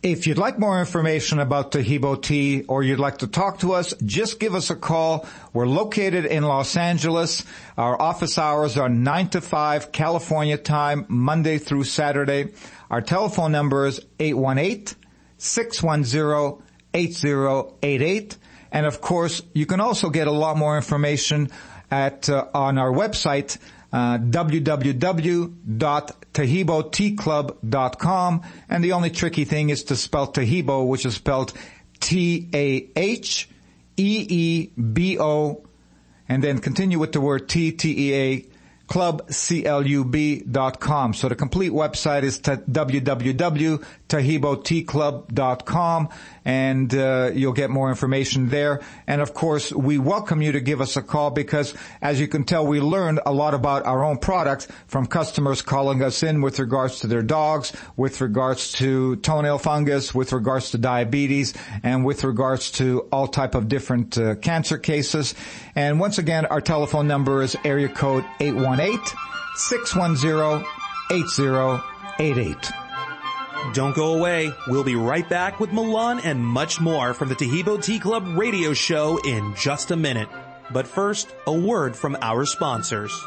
If you'd like more information about Taheebo tea or you'd like to talk to us, just give us a call. We're located in Los Angeles. Our office hours are 9 to 5 California time, Monday through Saturday. Our telephone number is 818-610-8088. And of course, you can also get a lot more information at, uh, on our website, uh. And the only tricky thing is to spell Taheebo, which is spelled T-A-H-E-E-B-O, and then continue with the word T-T-E-A, clubclub.com. So the complete website is t- www.taheeboteaclub.com and uh, you'll get more information there. And of course, we welcome you to give us a call because as you can tell, we learned a lot about our own products from customers calling us in with regards to their dogs, with regards to toenail fungus, with regards to diabetes, and with regards to all type of different uh, cancer cases. And once again, our telephone number is area code 818 610 8088. Don't go away. We'll be right back with Milan and much more from the Taheebo Tea Club radio show in just a minute. But first, a word from our sponsors.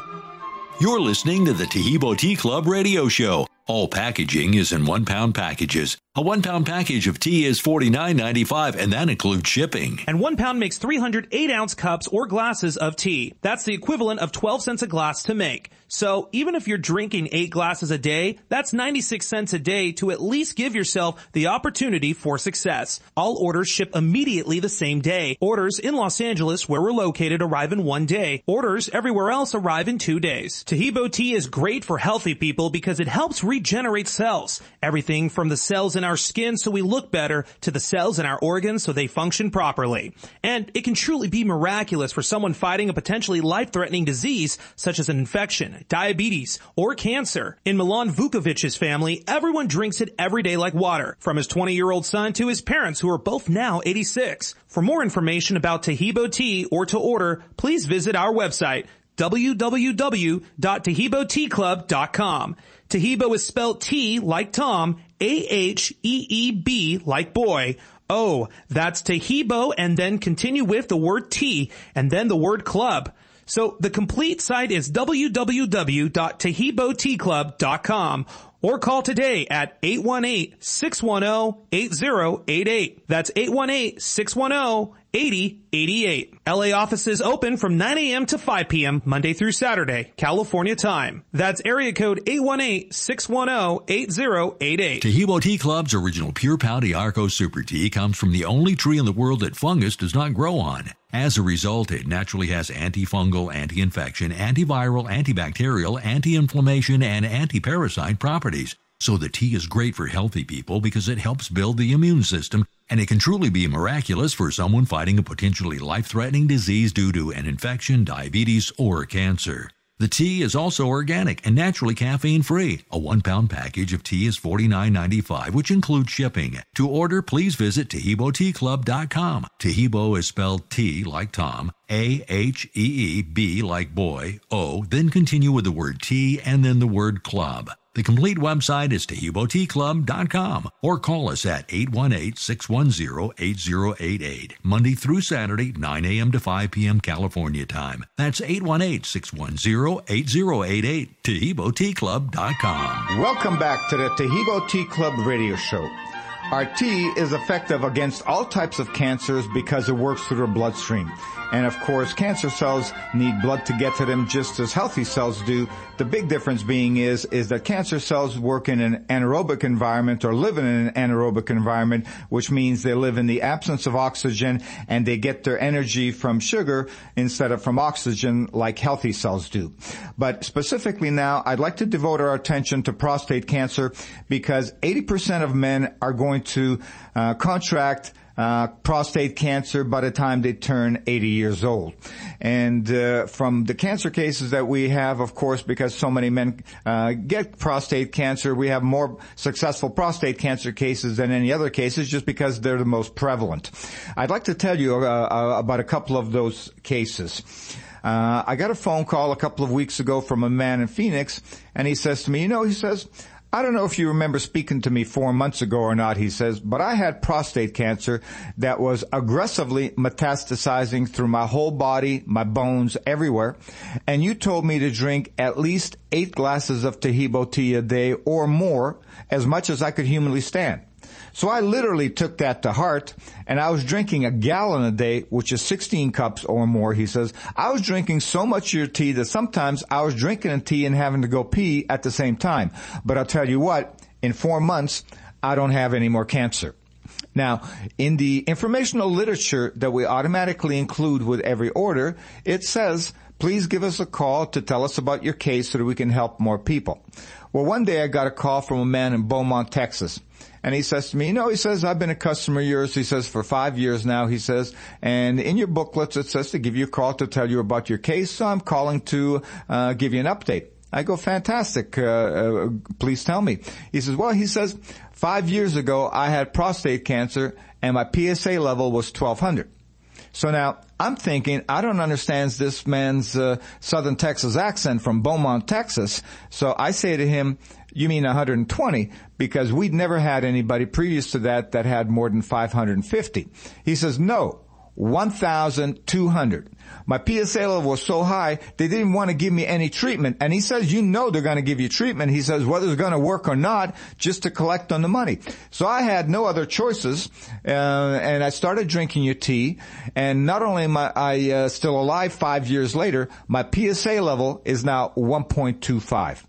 You're listening to the Taheebo Tea Club radio show. All packaging is in one pound packages. A one pound package of tea is $49.95 and that includes shipping. And one pound makes 308 ounce cups or glasses of tea. That's the equivalent of 12 cents a glass to make. So even if you're drinking eight glasses a day, that's 96 cents a day to at least give yourself the opportunity for success. All orders ship immediately the same day. Orders in Los Angeles, where we're located, arrive in one day. Orders everywhere else arrive in two days. Taheebo tea is great for healthy people because it helps regenerate cells. Everything from the cells in our skin so we look better to the cells in our organs so they function properly. And it can truly be miraculous for someone fighting a potentially life-threatening disease such as an infection, diabetes, or cancer. In Milan Vukovic's family, everyone drinks it every day like water, from his 20-year-old son to his parents who are both now 86. For more information about Taheebo tea or to order, please visit our website, www.taheeboteaclub.com. Taheebo is spelled T like Tom, A-H-E-E-B like boy. Oh, that's Taheebo and then continue with the word T and then the word club. So the complete site is www.taheeboteaclub.com or call today at 818-610-8088. That's 818-610-8088. LA offices open from 9 a.m. to 5 p.m. Monday through Saturday, California time. That's area code 818-610-8088. Taheebo Tea Club's original Pure Pau d'Arco Super Tea comes from the only tree in the world that fungus does not grow on. As a result, it naturally has antifungal, anti-infection, antiviral, antibacterial, anti-inflammation, and anti-parasite properties. So the tea is great for healthy people because it helps build the immune system, and it can truly be miraculous for someone fighting a potentially life-threatening disease due to an infection, diabetes, or cancer. The tea is also organic and naturally caffeine free. A one pound package of tea is $49.95, which includes shipping. To order, please visit TaheeboTeaClub.com. Taheebo is spelled T like Tom, A H E E B like boy, O, then continue with the word tea and then the word club. The complete website is TaheeboTeaClub.com or call us at 818-610-8088, Monday through Saturday, 9 a.m. to 5 p.m. California time. That's 818-610-8088, TaheeboTeaClub.com. Welcome back to the Taheebo Tea Club radio show. Our tea is effective against all types of cancers because it works through the bloodstream. And of course, cancer cells need blood to get to them just as healthy cells do. The big difference being is, is that cancer cells work in an anaerobic environment or live in an anaerobic environment, which means they live in the absence of oxygen and they get their energy from sugar instead of from oxygen like healthy cells do. But specifically now, I'd like to devote our attention to prostate cancer because 80% of men are going to uh, contract uh, prostate cancer by the time they turn 80 years old. And uh, from the cancer cases that we have, of course, because so many men uh, get prostate cancer, we have more successful prostate cancer cases than any other cases just because they're the most prevalent. I'd like to tell you uh, uh, about a couple of those cases. Uh, I got a phone call a couple of weeks ago from a man in Phoenix, and he says to me, you know, he says, I don't know if you remember speaking to me four months ago or not, he says, but I had prostate cancer that was aggressively metastasizing through my whole body, my bones, everywhere. And you told me to drink at least eight glasses of Taheebo tea a day or more, as much as I could humanly stand. So I literally took that to heart and I was drinking a gallon a day, which is 16 cups or more, he says. I was drinking so much of your tea that sometimes I was drinking a tea and having to go pee at the same time. But I'll tell you what, in four months, I don't have any more cancer. Now, in the informational literature that we automatically include with every order, it says, please give us a call to tell us about your case so that we can help more people. Well, one day I got a call from a man in Beaumont, Texas. And he says to me, you know, he says, I've been a customer of yours. He says, for five years now, he says, and in your booklets, it says to give you a call to tell you about your case. So I'm calling to, uh, give you an update. I go, fantastic. Uh, uh, please tell me. He says, well, he says, five years ago, I had prostate cancer and my PSA level was 1200. So now I'm thinking, I don't understand this man's uh, Southern Texas accent from Beaumont, Texas. So I say to him, you mean 120? Because we'd never had anybody previous to that that had more than 550. He says, no, 1,200. My PSA level was so high, they didn't want to give me any treatment. And he says, you know they're going to give you treatment. He says, whether it's going to work or not, just to collect on the money. So I had no other choices, uh, and I started drinking your tea. And not only am I, I uh, still alive five years later, my PSA level is now 1.25.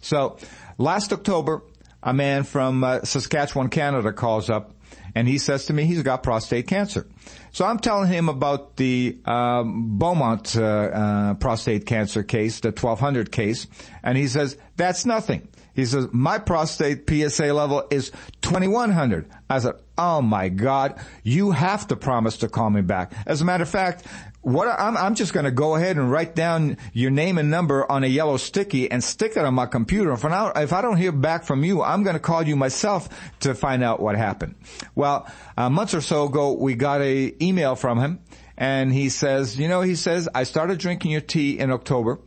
So last October, a man from uh, Saskatchewan, Canada calls up and he says to me he's got prostate cancer. So I'm telling him about the um, Beaumont uh, uh, prostate cancer case, the 1200 case, and he says that's nothing. He says my prostate PSA level is 2100. I said, "Oh my God, you have to promise to call me back." As a matter of fact, what I'm, I'm just going to go ahead and write down your name and number on a yellow sticky and stick it on my computer. For now, if I don't hear back from you, I'm going to call you myself to find out what happened. Well, a month or so ago, we got a email from him, and he says, you know, he says, I started drinking your tea in October,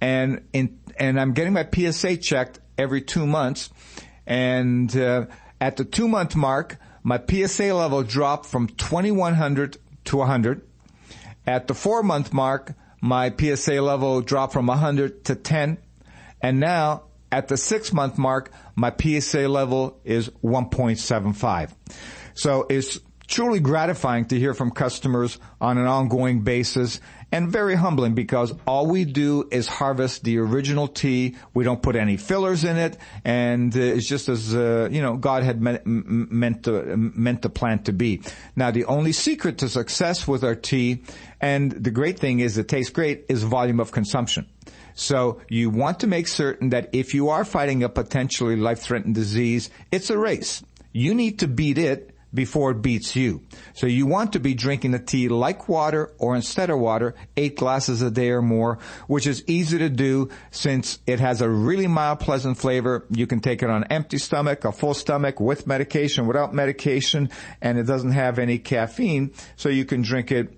and in and I'm getting my PSA checked every two months, and uh, at the two month mark, my PSA level dropped from 2100 to 100 at the four month mark, my PSA level dropped from 100 to 10. And now at the six month mark, my PSA level is 1.75. So it's truly gratifying to hear from customers on an ongoing basis and very humbling because all we do is harvest the original tea. We don't put any fillers in it, and uh, it's just as uh, you know God had meant, meant the meant the plant to be. Now, the only secret to success with our tea, and the great thing is it tastes great, is volume of consumption. So you want to make certain that if you are fighting a potentially life-threatening disease, it's a race. You need to beat it before it beats you. So you want to be drinking the tea like water or instead of water, eight glasses a day or more, which is easy to do since it has a really mild, pleasant flavor. You can take it on empty stomach, a full stomach, with medication, without medication, and it doesn't have any caffeine, so you can drink it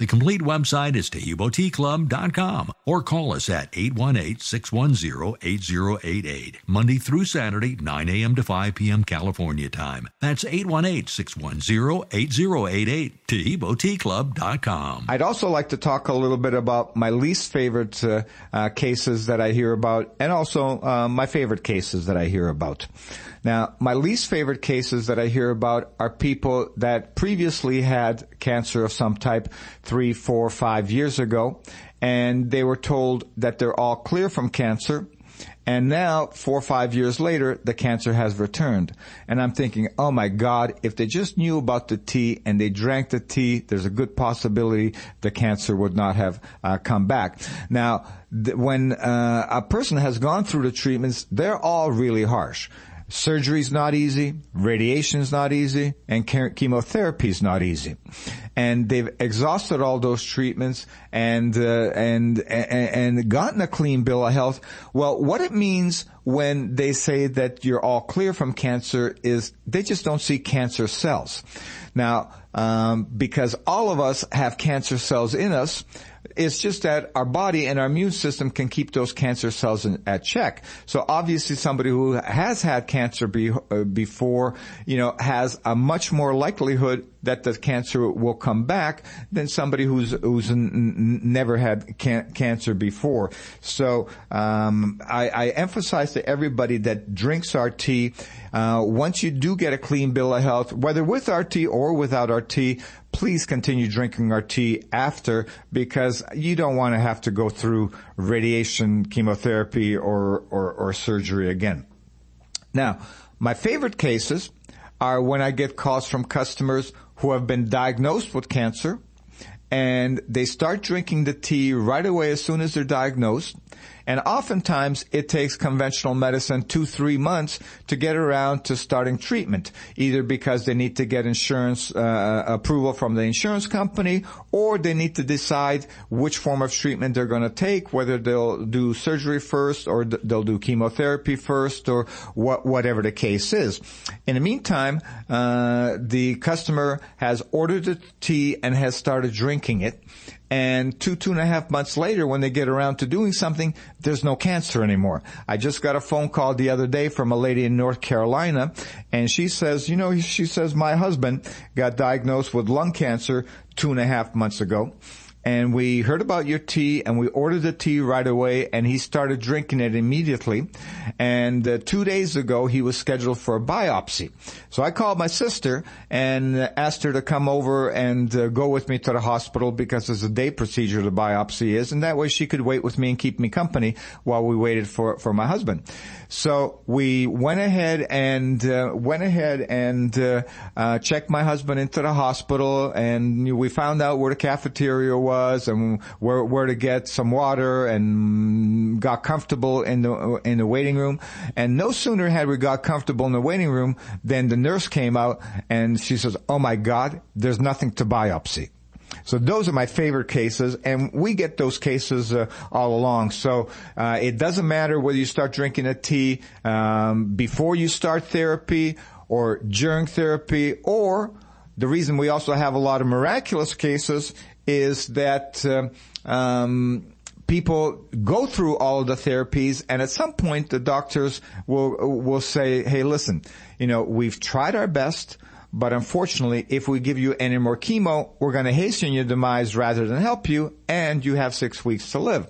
The complete website is TaheeboTeaClub.com or call us at 818-610-8088, Monday through Saturday, 9 a.m. to 5 p.m. California time. That's 818-610-8088, TaheeboTeaClub.com. I'd also like to talk a little bit about my least favorite uh, uh, cases that I hear about and also uh, my favorite cases that I hear about. Now, my least favorite cases that I hear about are people that previously had cancer of some type three, four, five years ago, and they were told that they're all clear from cancer. And now, four or five years later, the cancer has returned. And I'm thinking, oh my God, if they just knew about the tea and they drank the tea, there's a good possibility the cancer would not have uh, come back. Now, th- when uh, a person has gone through the treatments, they're all really harsh. Surgery's not easy, radiation's not easy, and chemotherapy's not easy. And they've exhausted all those treatments and, uh, and, and, and gotten a clean bill of health. Well, what it means when they say that you're all clear from cancer is they just don't see cancer cells. Now, um, because all of us have cancer cells in us, it's just that our body and our immune system can keep those cancer cells in, at check. So obviously somebody who has had cancer be, uh, before, you know, has a much more likelihood that the cancer will come back than somebody who's who's n- never had can- cancer before. So um, I, I emphasize to everybody that drinks our tea. Uh, once you do get a clean bill of health, whether with our tea or without our tea, please continue drinking our tea after because you don't want to have to go through radiation, chemotherapy, or, or, or surgery again. Now, my favorite cases are when I get calls from customers who have been diagnosed with cancer and they start drinking the tea right away as soon as they're diagnosed. And oftentimes it takes conventional medicine two, three months to get around to starting treatment, either because they need to get insurance uh, approval from the insurance company or they need to decide which form of treatment they're going to take, whether they'll do surgery first or th- they'll do chemotherapy first or what, whatever the case is. In the meantime, uh, the customer has ordered the tea and has started drinking it. And two, two and a half months later, when they get around to doing something, there's no cancer anymore. I just got a phone call the other day from a lady in North Carolina, and she says, you know, she says, my husband got diagnosed with lung cancer two and a half months ago and we heard about your tea and we ordered the tea right away and he started drinking it immediately. And uh, two days ago he was scheduled for a biopsy. So i called my sister and asked her to come over and uh, go with me to the hospital because it's a day procedure the biopsy is and that way she could wait with me and keep me company while we waited for for my husband. So we went ahead and uh, went ahead and uh, uh, checked my husband into the hospital and we found out where the cafeteria was was and where, where to get some water and got comfortable in the, in the waiting room. And no sooner had we got comfortable in the waiting room than the nurse came out and she says, Oh my God, there's nothing to biopsy. So those are my favorite cases, and we get those cases uh, all along. So uh, it doesn't matter whether you start drinking a tea um, before you start therapy or during therapy, or the reason we also have a lot of miraculous cases is that um, um, people go through all the therapies, and at some point the doctors will will say, "Hey, listen, you know, we've tried our best." But unfortunately, if we give you any more chemo, we're going to hasten your demise rather than help you, and you have six weeks to live.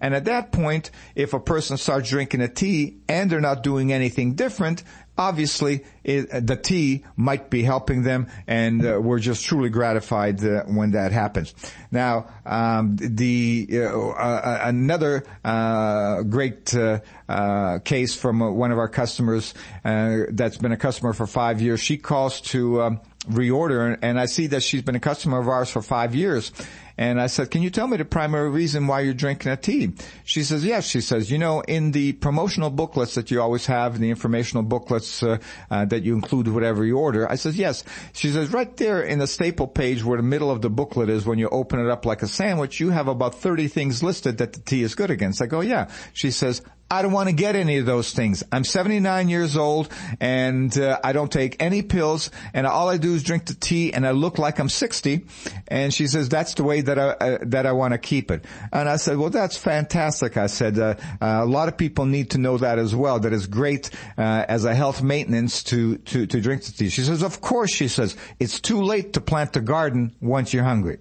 And at that point, if a person starts drinking a tea and they're not doing anything different, obviously it, the tea might be helping them and uh, we're just truly gratified uh, when that happens. Now um, the uh, uh another uh, great uh, case from one of our customers that's been a customer for five years. She calls to um, reorder and I see that she's been a customer of ours for five years and I said, can you tell me the primary reason why you're drinking a tea? She says, yes. She says, you know, in the promotional booklets that you always have, the informational booklets uh, uh, that you include whatever you order. I said, yes. She says, right there in the staple page where the middle of the booklet is, when you open it up like a sandwich, you have about 30 things listed that the tea is good against. I go, yeah. She says, I don't want to get any of those things. I'm 79 years old and uh, I don't take any pills and all I do is drink the tea and I look like I'm 60. And she says, that's the way that I, uh, that I want to keep it. And I said, well, that's fantastic. I said, uh, uh a lot of people need to know that as well, that it's great uh, as a health maintenance to, to, to drink the tea. She says, of course, she says, it's too late to plant the garden once you're hungry.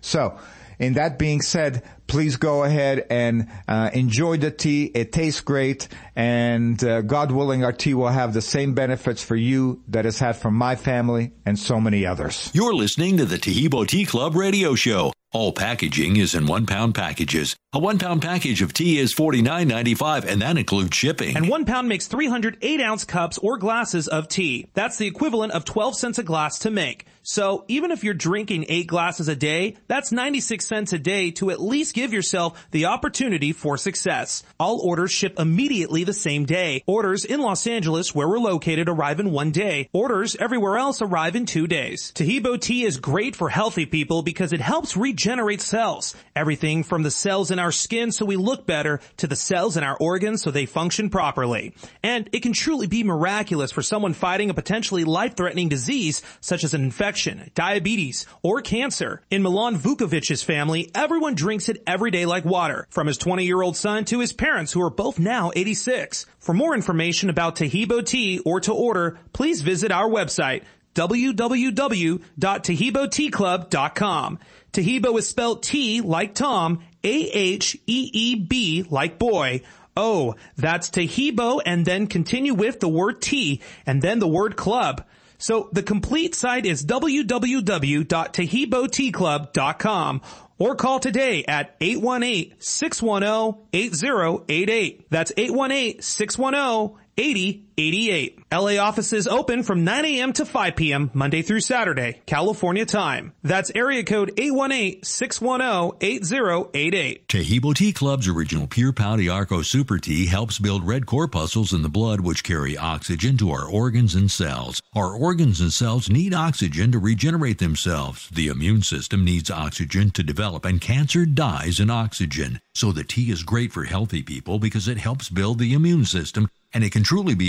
So, in that being said, please go ahead and uh, enjoy the tea. It tastes great, and uh, God willing, our tea will have the same benefits for you that it's had for my family and so many others. You're listening to the Taheebo Tea Club radio show. All packaging is in one pound packages. A one pound package of tea is $49.95 and that includes shipping. And one pound makes 308 ounce cups or glasses of tea. That's the equivalent of 12 cents a glass to make. So even if you're drinking eight glasses a day, that's 96 cents a day to at least give yourself the opportunity for success. All orders ship immediately the same day. Orders in Los Angeles, where we're located, arrive in one day. Orders everywhere else arrive in two days. Taheebo tea is great for healthy people because it helps regenerate cells. Everything from the cells in our skin so we look better to the cells in our organs so they function properly. And it can truly be miraculous for someone fighting a potentially life-threatening disease such as an infection infection, diabetes, or cancer. In Milan Vukovic's family, everyone drinks it every day like water, from his 20-year-old son to his parents who are both now 86. For more information about Taheebo tea or to order, please visit our website, www.taheeboteaclub.com. Taheebo is spelled T like Tom, A-H-E-E-B like boy. Oh, that's Taheebo and then continue with the word T and then the word club. So the complete site is www.taheeboteaclub.com or call today at 818-610-8088. That's 818-610-8088. LA offices open from 9 a.m. to 5 p.m. Monday through Saturday, California time. That's area code 818-610-8088. Taheebo Tea Club's original Pure Pau d'Arco Super Tea helps build red corpuscles in the blood which carry oxygen to our organs and cells. Our organs and cells need oxygen to regenerate themselves. The immune system needs oxygen to develop and cancer dies in oxygen. So the tea is great for healthy people because it helps build the immune system and it can truly be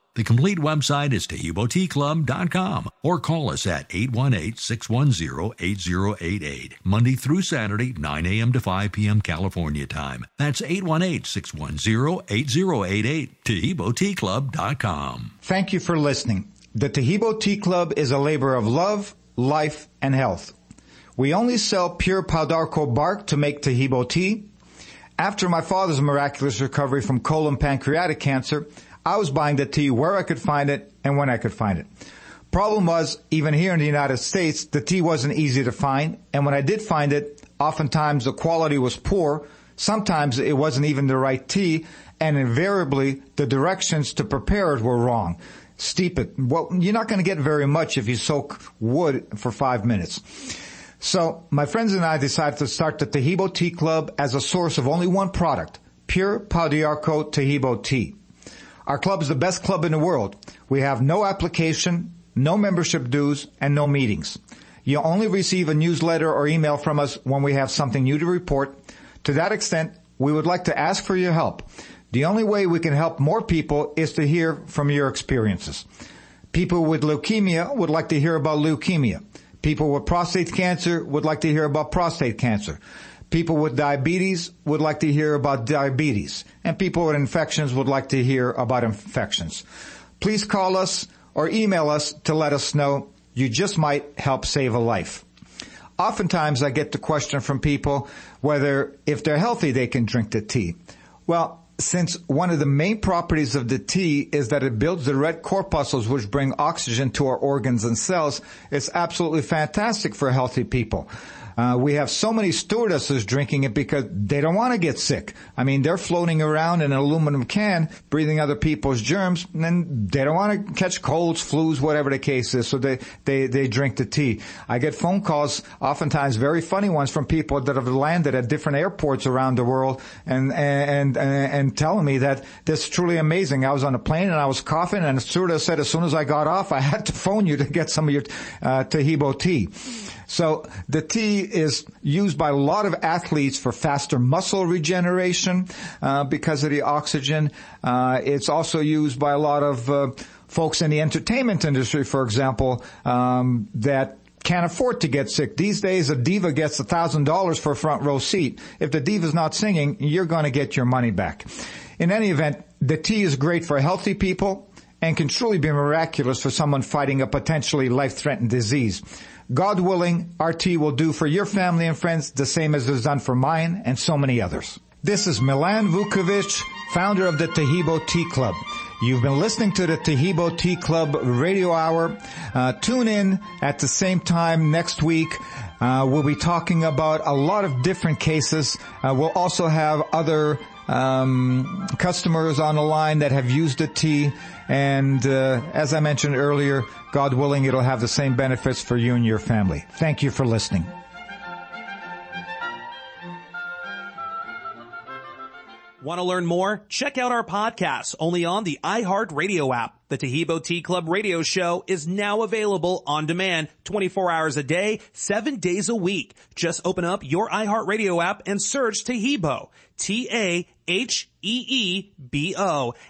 The complete website is TaheeboTeaClub.com or call us at 818-610-8088, Monday through Saturday, 9 a.m. to 5 p.m. California time. That's 818-610-8088, TaheeboTeaClub.com. Thank you for listening. The Taheebo Tea Club is a labor of love, life, and health. We only sell pure Pau d'Arco bark to make Taheebo tea. After my father's miraculous recovery from colon pancreatic cancer, I was buying the tea where I could find it and when I could find it. Problem was, even here in the United States, the tea wasn't easy to find, and when I did find it, oftentimes the quality was poor, sometimes it wasn't even the right tea, and invariably the directions to prepare it were wrong. Steep it. Well, you're not going to get very much if you soak wood for five minutes. So my friends and I decided to start the Taheebo Tea Club as a source of only one product, pure Pau d'Arco Taheebo tea. Our club is the best club in the world. We have no application, no membership dues, and no meetings. You only receive a newsletter or email from us when we have something new to report. To that extent, we would like to ask for your help. The only way we can help more people is to hear from your experiences. People with leukemia would like to hear about leukemia. People with prostate cancer would like to hear about prostate cancer. People with diabetes would like to hear about diabetes. And people with infections would like to hear about infections. Please call us or email us to let us know you just might help save a life. Oftentimes I get the question from people whether if they're healthy they can drink the tea. Well, since one of the main properties of the tea is that it builds the red corpuscles which bring oxygen to our organs and cells, it's absolutely fantastic for healthy people. Uh, we have so many stewardesses drinking it because they don't want to get sick. I mean, they're floating around in an aluminum can, breathing other people's germs, and they don't want to catch colds, flus, whatever the case is. So they, they, they drink the tea. I get phone calls, oftentimes very funny ones from people that have landed at different airports around the world and, and, and, and telling me that this is truly amazing. I was on a plane and I was coughing and the stewardess said as soon as I got off, I had to phone you to get some of your uh, Taheebo tea. So the tea is used by a lot of athletes for faster muscle regeneration uh, because of the oxygen. Uh, it's also used by a lot of uh, folks in the entertainment industry, for example, um, that can't afford to get sick. These days, a diva gets a thousand dollars for a front row seat. If the diva's not singing, you're going to get your money back. In any event, the tea is great for healthy people and can truly be miraculous for someone fighting a potentially life-threatening disease. God willing, tea will do for your family and friends the same as it's done for mine and so many others. This is Milan Vukovic, founder of the Taheebo Tea Club. You've been listening to the Taheebo Tea Club radio hour. Uh, tune in at the same time next week. Uh, we'll be talking about a lot of different cases. Uh, we'll also have other um, customers on the line that have used the tea. And uh, as I mentioned earlier, God willing, it'll have the same benefits for you and your family. Thank you for listening. Want to learn more? Check out our podcasts only on the iHeartRadio app. The Taheebo Tea Club radio show is now available on demand 24 hours a day, 7 days a week. Just open up your iHeartRadio app and search Taheebo. T-A-H-E-E-B-O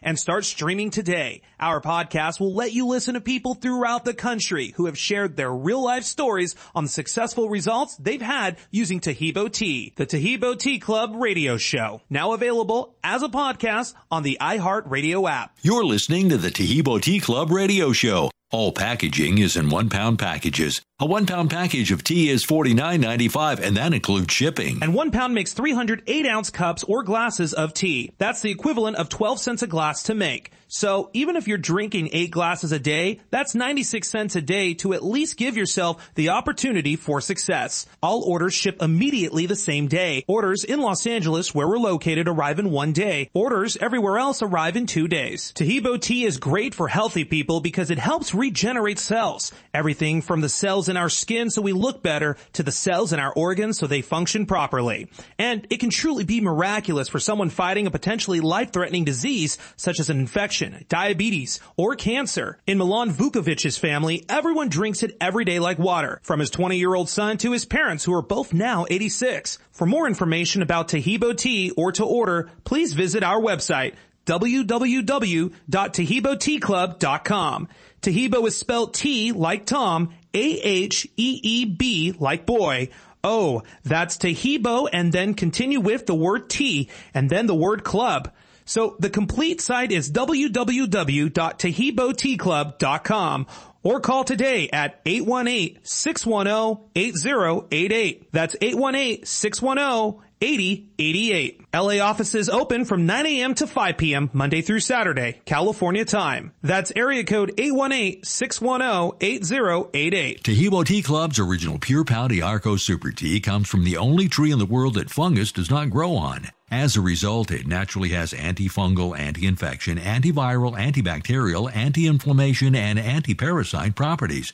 and start streaming today. Our podcast will let you listen to people throughout the country who have shared their real life stories on the successful results they've had using Taheebo tea. The Taheebo Tea Club radio show. Now available as a podcast on the iHeartRadio app. You're listening to the Taheebo Tea Club radio show. All packaging is in one pound packages. A one pound package of tea is $49.95 and that includes shipping. And one pound makes 308 ounce cups or glasses of tea. That's the equivalent of 12 cents a glass to make. So even if you're drinking eight glasses a day, that's 96 cents a day to at least give yourself the opportunity for success. All orders ship immediately the same day. Orders in Los Angeles, where we're located, arrive in one day. Orders everywhere else arrive in two days. Taheebo tea is great for healthy people because it helps regenerate cells. Everything from the cells in our skin so we look better to the cells in our organs so they function properly. And it can truly be miraculous for someone fighting a potentially life-threatening disease such as an infection diabetes, or cancer. In Milan Vukovic's family, everyone drinks it every day like water, from his 20-year-old son to his parents who are both now 86. For more information about Taheebo tea or to order, please visit our website, www.taheeboteaclub.com. Taheebo is spelled T like Tom, A-H-E-E-B like boy, Oh, that's Taheebo and then continue with the word T and then the word club. So the complete site is www.taheeboteaclub.com or call today at 818-610-8088. That's 818-610-8088. LA offices open from 9 a.m. to 5 p.m. Monday through Saturday, California time. That's area code 818-610-8088. Taheebo Tea Club's original Pure Pau d'Arco Super Tea comes from the only tree in the world that fungus does not grow on. As a result, it naturally has antifungal, anti-infection, antiviral, antibacterial, anti-inflammation, and anti-parasite properties.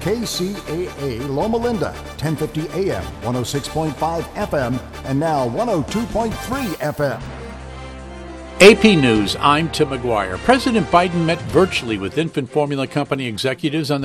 KCAA Loma Linda, 1050 AM, 106.5 FM, and now 102.3 FM. AP News, I'm Tim McGuire. President Biden met virtually with infant formula company executives on the